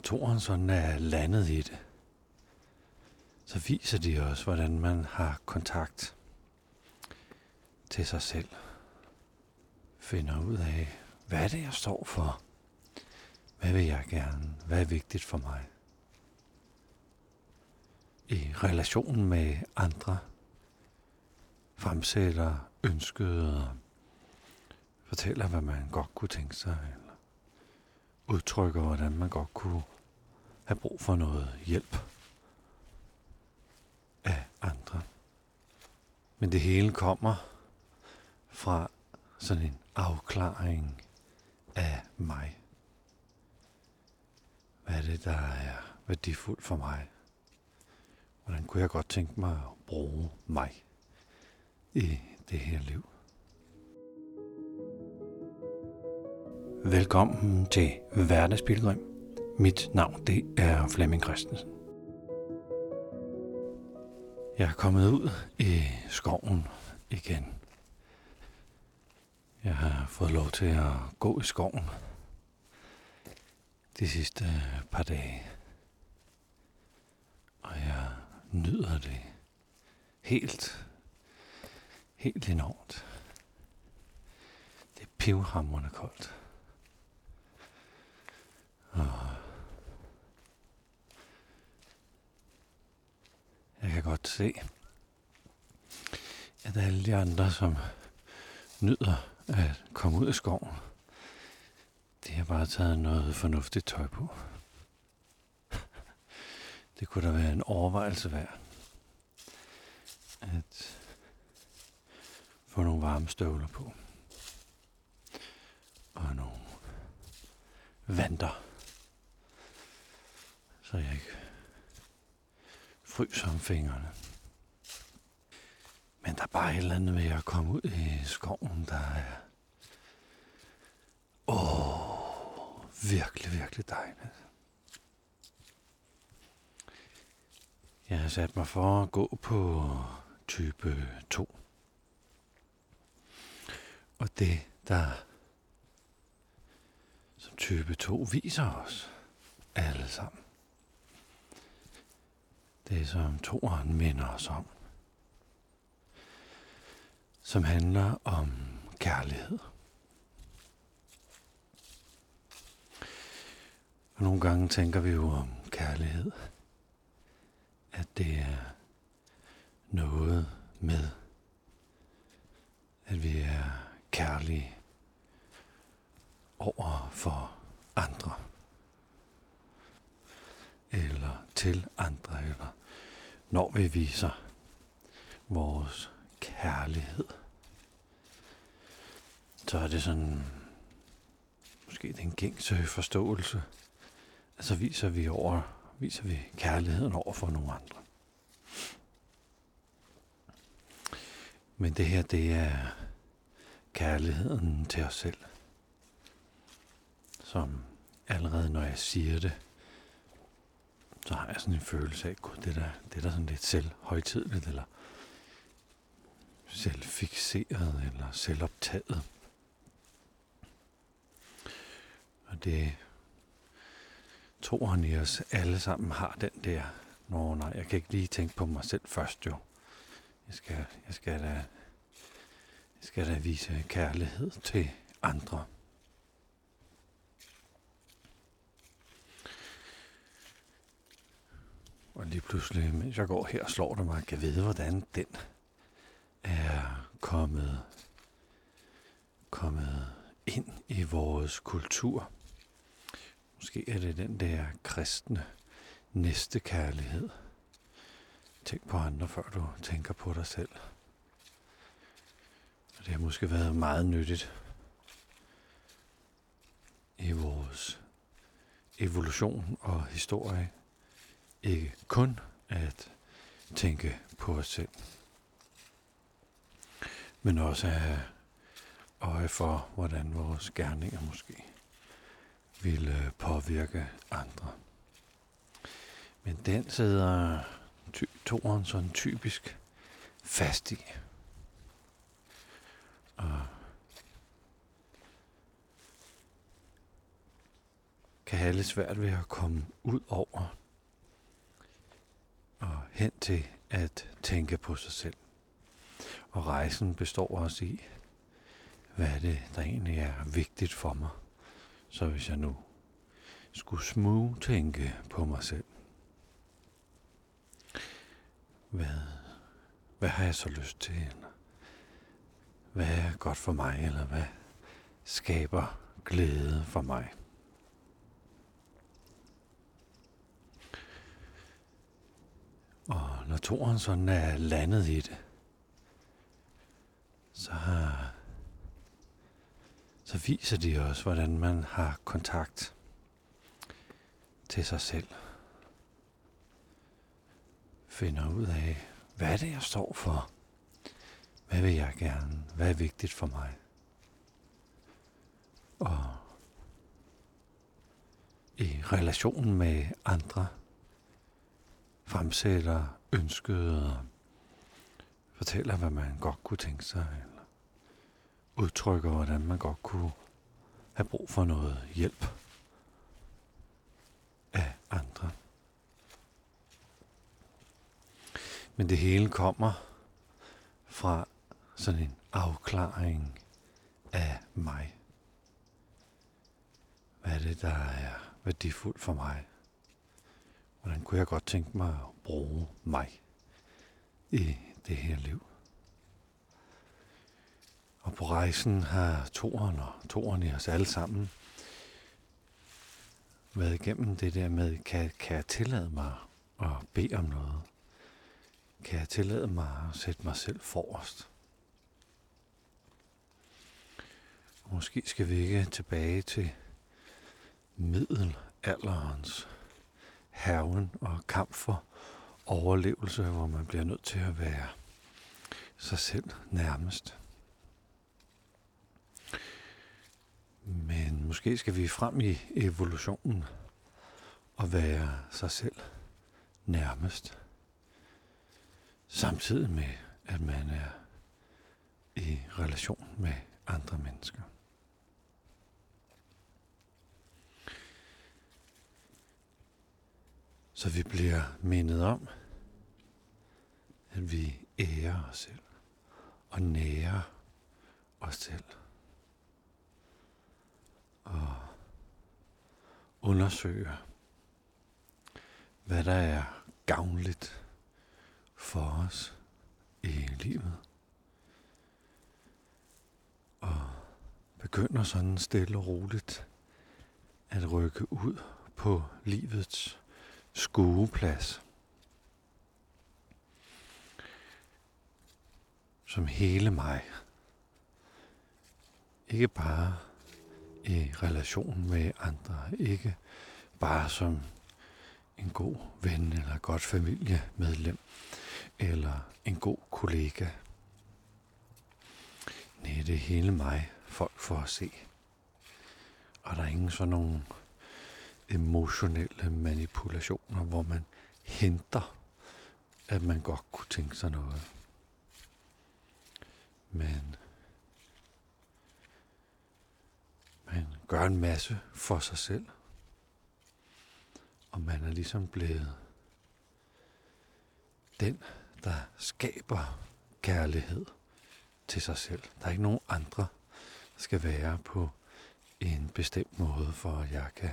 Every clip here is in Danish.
toren sådan er landet i det, så viser de os, hvordan man har kontakt til sig selv. Finder ud af, hvad er det, jeg står for? Hvad vil jeg gerne? Hvad er vigtigt for mig? I relationen med andre fremsætter ønskede og fortæller, hvad man godt kunne tænke sig, eller udtrykker, hvordan man godt kunne have brug for noget hjælp af andre. Men det hele kommer fra sådan en afklaring af mig. Hvad er det, der er værdifuldt for mig? Hvordan kunne jeg godt tænke mig at bruge mig i det her liv? Velkommen til Hverdagspilgrim. Mit navn det er Flemming Christensen. Jeg er kommet ud i skoven igen. Jeg har fået lov til at gå i skoven de sidste øh, par dage. Og jeg nyder det helt, helt enormt. Det er pivhamrende koldt. Og jeg kan godt se, at alle de andre, som nyder at komme ud af skoven, de har bare taget noget fornuftigt tøj på. Det kunne da være en overvejelse værd. At få nogle varme støvler på. Og nogle vanter. Så jeg ikke fryser om fingrene. Men der er bare et eller andet ved at komme ud i skoven, der er... Åh, virkelig, virkelig dejligt. Jeg har sat mig for at gå på type 2. Og det, der som type 2 viser os alle sammen, det som toren minder os om, som handler om kærlighed. Og nogle gange tænker vi jo om kærlighed, at det er noget med, at vi er kærlige over for andre. Eller til andre, eller når vi viser vores kærlighed, så er det sådan, måske den gængse forståelse, at så viser vi over, viser vi kærligheden over for nogle andre. Men det her, det er kærligheden til os selv. Som allerede når jeg siger det, så har jeg sådan en følelse af, at det der, det er der sådan lidt selvhøjtidligt, eller selvfixeret, eller selvoptaget. Og det toren i os alle sammen har den der, nå nej, jeg kan ikke lige tænke på mig selv først jo. Jeg skal, jeg skal da, jeg skal da vise kærlighed til andre. Og lige pludselig, mens jeg går her, slår det mig, at jeg ved, hvordan den er kommet, kommet ind i vores kultur. Måske er det den der kristne næstekærlighed. Tænk på andre, før du tænker på dig selv. Og det har måske været meget nyttigt i vores evolution og historie. Ikke kun at tænke på os selv, men også at have øje for, hvordan vores gerninger måske vil påvirke andre. Men den sidder ty- toren sådan typisk fast i. Og kan have lidt svært ved at komme ud over og hen til at tænke på sig selv. Og rejsen består også i, hvad er det, der egentlig er vigtigt for mig. Så hvis jeg nu skulle smug tænke på mig selv, hvad, hvad har jeg så lyst til? Eller hvad er godt for mig? Eller hvad skaber glæde for mig? Og når toren sådan er landet i det, så, så viser de også, hvordan man har kontakt til sig selv. Finder ud af, hvad er det, jeg står for? Hvad vil jeg gerne? Hvad er vigtigt for mig? Og i relationen med andre fremsætter ønsket og fortæller, hvad man godt kunne tænke sig, eller udtrykker, hvordan man godt kunne have brug for noget hjælp af andre. Men det hele kommer fra sådan en afklaring af mig. Hvad er det, der er værdifuldt for mig? Kunne jeg godt tænke mig at bruge mig i det her liv? Og på rejsen har toren og toren i os alle sammen været igennem det der med, kan, kan jeg tillade mig at bede om noget? Kan jeg tillade mig at sætte mig selv forrest? Og måske skal vi ikke tilbage til middelalderens haven og kamp for overlevelse, hvor man bliver nødt til at være sig selv nærmest. Men måske skal vi frem i evolutionen og være sig selv nærmest. Samtidig med, at man er i relation med andre mennesker. Så vi bliver mindet om, at vi ærer os selv og nærer os selv. Og undersøger, hvad der er gavnligt for os i livet. Og begynder sådan stille og roligt at rykke ud på livets skueplads. Som hele mig. Ikke bare i relation med andre. Ikke bare som en god ven eller godt familiemedlem. Eller en god kollega. Nej, det er hele mig, folk får at se. Og der er ingen sådan nogle emotionelle manipulationer, hvor man henter, at man godt kunne tænke sig noget. Men man gør en masse for sig selv. Og man er ligesom blevet den, der skaber kærlighed til sig selv. Der er ikke nogen andre, der skal være på en bestemt måde, for at jeg kan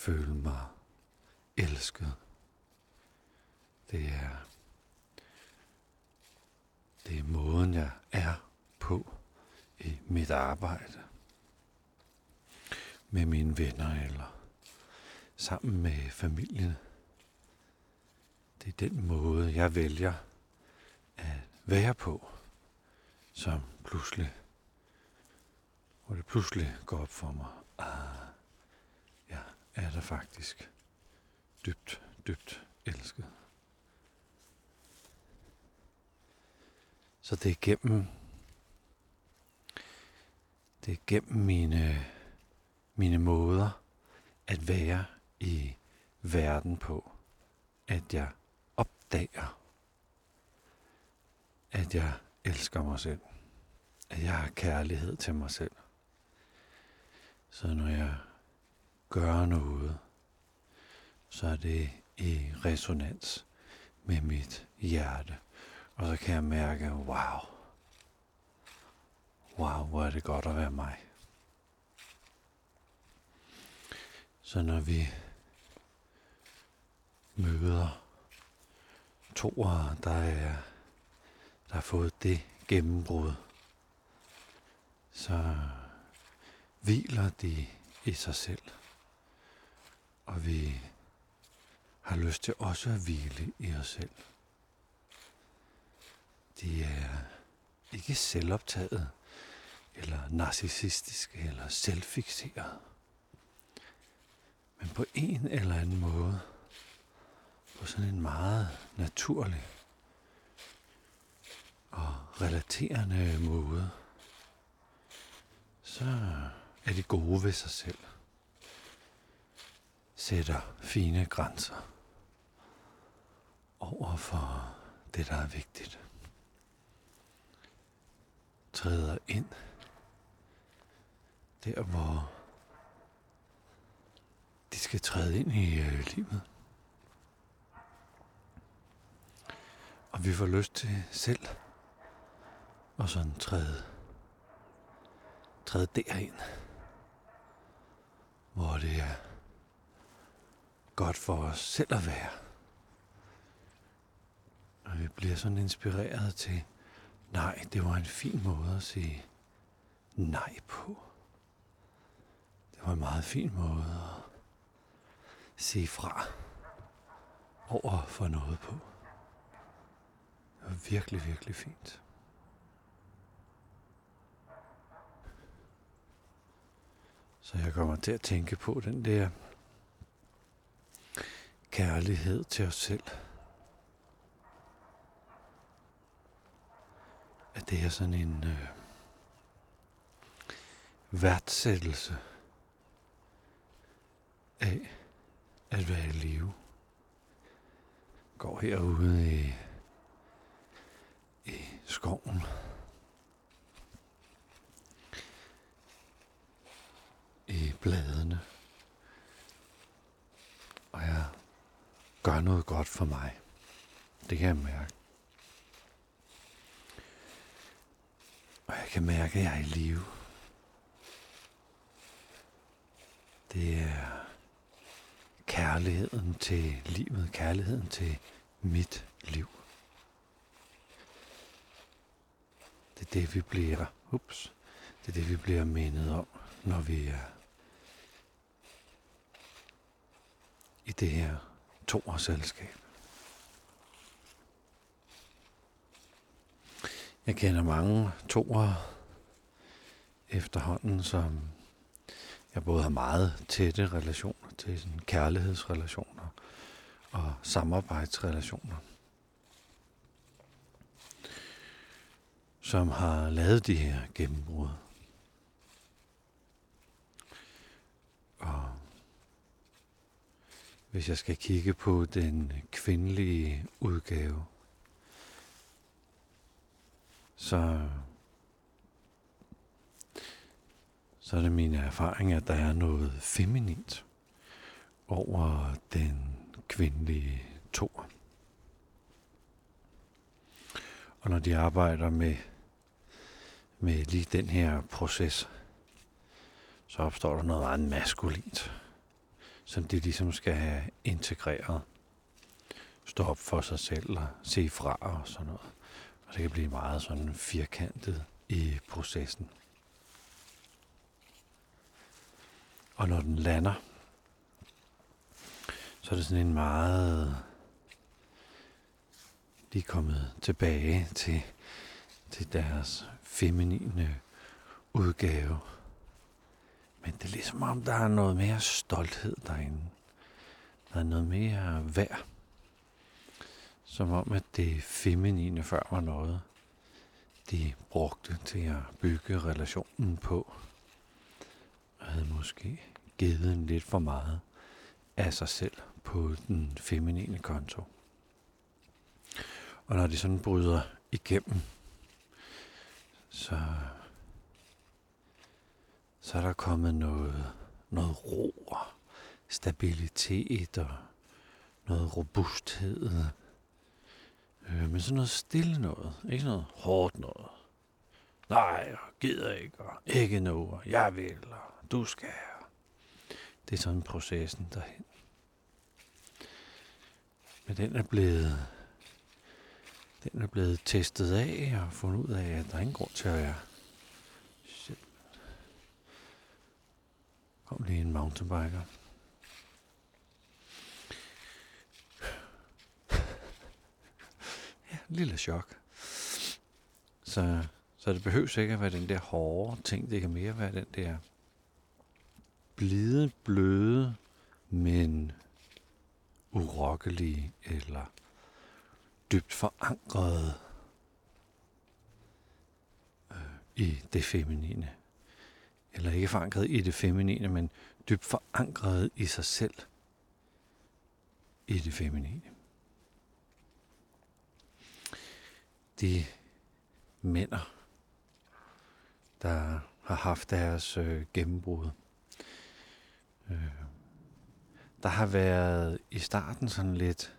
føle mig elsket. Det er, det er måden, jeg er på i mit arbejde. Med mine venner eller sammen med familien. Det er den måde, jeg vælger at være på, som pludselig, hvor det pludselig går op for mig. Ah, er der faktisk dybt, dybt elsket. Så det er gennem det er gennem mine, mine måder at være i verden på, at jeg opdager, at jeg elsker mig selv, at jeg har kærlighed til mig selv. Så når jeg gøre noget, så er det i resonans med mit hjerte. Og så kan jeg mærke, wow, wow, hvor er det godt at være mig. Så når vi møder toer, der er der har fået det gennembrud, så hviler de i sig selv. Og vi har lyst til også at hvile i os selv. De er ikke selvoptaget, eller narcissistiske, eller selvfixeret. Men på en eller anden måde, på sådan en meget naturlig og relaterende måde, så er de gode ved sig selv. Sætter fine grænser over for det, der er vigtigt. Træder ind der, hvor de skal træde ind i øh, livet. Og vi får lyst til selv og sådan træde, træde derind, hvor det er godt for os selv at være. Og vi bliver sådan inspireret til, nej, det var en fin måde at sige nej på. Det var en meget fin måde at sige fra over for noget på. Det var virkelig, virkelig fint. Så jeg kommer til at tænke på den der kærlighed til os selv. At det er sådan en øh, værdsættelse af at være i live. Går herude i, i skoven. i bladene. Og jeg gør noget godt for mig. Det kan jeg mærke. Og jeg kan mærke, at jeg er i live. Det er kærligheden til livet, kærligheden til mit liv. Det er det, vi bliver, ups, det er det, vi bliver mindet om, når vi er i det her selskab. Jeg kender mange toer efterhånden, som jeg både har meget tætte relationer til, sådan kærlighedsrelationer og samarbejdsrelationer, som har lavet de her gennembrud. Hvis jeg skal kigge på den kvindelige udgave, så, så er det min erfaring, at der er noget feminint over den kvindelige tor. Og når de arbejder med, med lige den her proces, så opstår der noget meget maskulint som de ligesom skal have integreret. Stå op for sig selv og se fra og sådan noget. Og det kan blive meget sådan firkantet i processen. Og når den lander, så er det sådan en meget... De er kommet tilbage til, til deres feminine udgave men det er ligesom om, der er noget mere stolthed derinde. Der er noget mere værd. Som om, at det feminine før var noget, de brugte til at bygge relationen på. Og havde måske givet en lidt for meget af sig selv på den feminine konto. Og når de sådan bryder igennem, så så er der kommet noget, noget ro og stabilitet og noget robusthed. Øh, men sådan noget stille noget. Ikke noget hårdt noget. Nej, og gider ikke, og ikke nu, og jeg vil, og du skal. Det er sådan processen derhen. Men den er blevet den er blevet testet af og fundet ud af, at der er ingen grund til at være. Kom lige en mountainbiker. ja, en lille chok. Så, så det behøver ikke at være den der hårde ting. Det kan mere være den der blide, bløde, men urokkelige eller dybt forankrede øh, i det feminine. Eller ikke forankret i det feminine, men dybt forankret i sig selv i det feminine. De mænd, der har haft deres øh, gennembrud. Øh, der har været i starten sådan lidt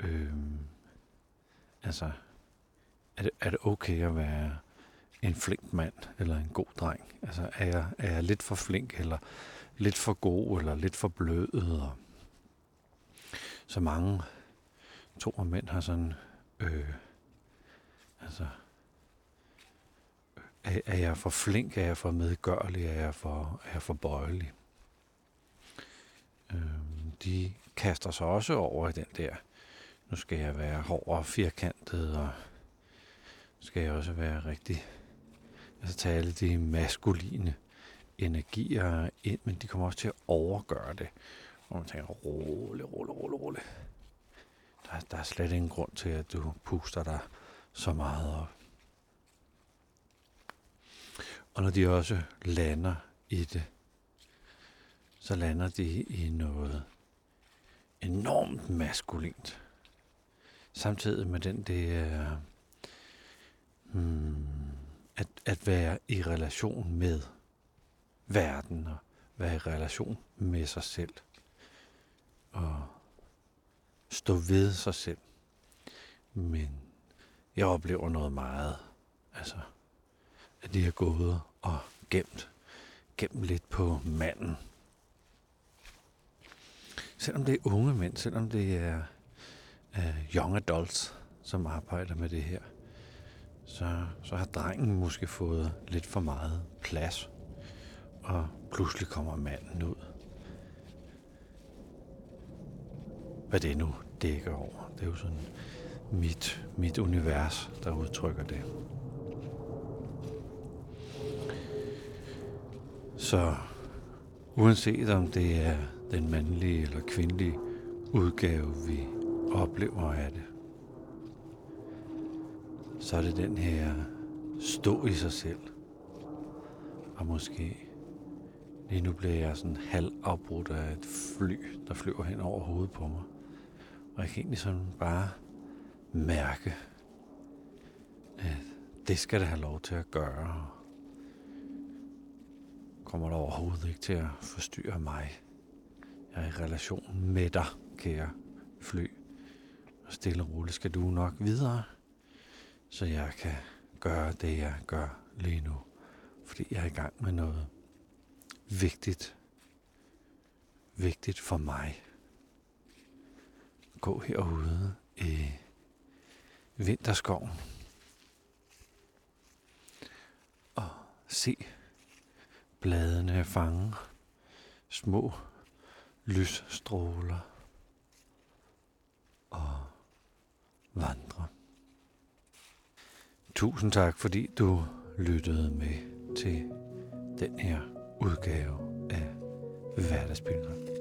øh, Altså, er det, er det okay at være en flink mand eller en god dreng? Altså, er jeg, er jeg lidt for flink, eller lidt for god, eller lidt for blød? Og så mange to og mænd har sådan, øh, altså, er, er jeg for flink, er jeg for medgørlig, er jeg for, er jeg for bøjelig? Øh, de kaster sig også over i den der nu skal jeg være hård og firkantet, og skal jeg også være rigtig... Altså tage alle de maskuline energier ind, men de kommer også til at overgøre det. Og man tænker, rolig, rolig, rolig, rolig. Der, der er slet ingen grund til, at du puster dig så meget op. Og når de også lander i det, så lander de i noget enormt maskulint samtidig med den der hmm, at, at være i relation med verden og være i relation med sig selv og stå ved sig selv. Men jeg oplever noget meget, altså at de er gået og gemt, gemt lidt på manden. Selvom det er unge mænd, selvom det er uh, young adults, som arbejder med det her, så, så har drengen måske fået lidt for meget plads, og pludselig kommer manden ud. Hvad det nu dækker over. Det er jo sådan mit, mit univers, der udtrykker det. Så uanset om det er den mandlige eller kvindelige udgave, vi oplever af det, så er det den her stå i sig selv. Og måske lige nu bliver jeg sådan halvafbrudt af et fly, der flyver hen over hovedet på mig. Og jeg kan egentlig sådan bare mærke, at det skal det have lov til at gøre. Kommer der overhovedet ikke til at forstyrre mig. Jeg er i relation med dig, kære fly Og stille og roligt skal du nok videre, så jeg kan gøre det, jeg gør lige nu. Fordi jeg er i gang med noget vigtigt. Vigtigt for mig. Gå herude i vinterskoven. Og se bladene fange små lysstråler og vandre. Tusind tak, fordi du lyttede med til den her udgave af Hverdagsbilleder.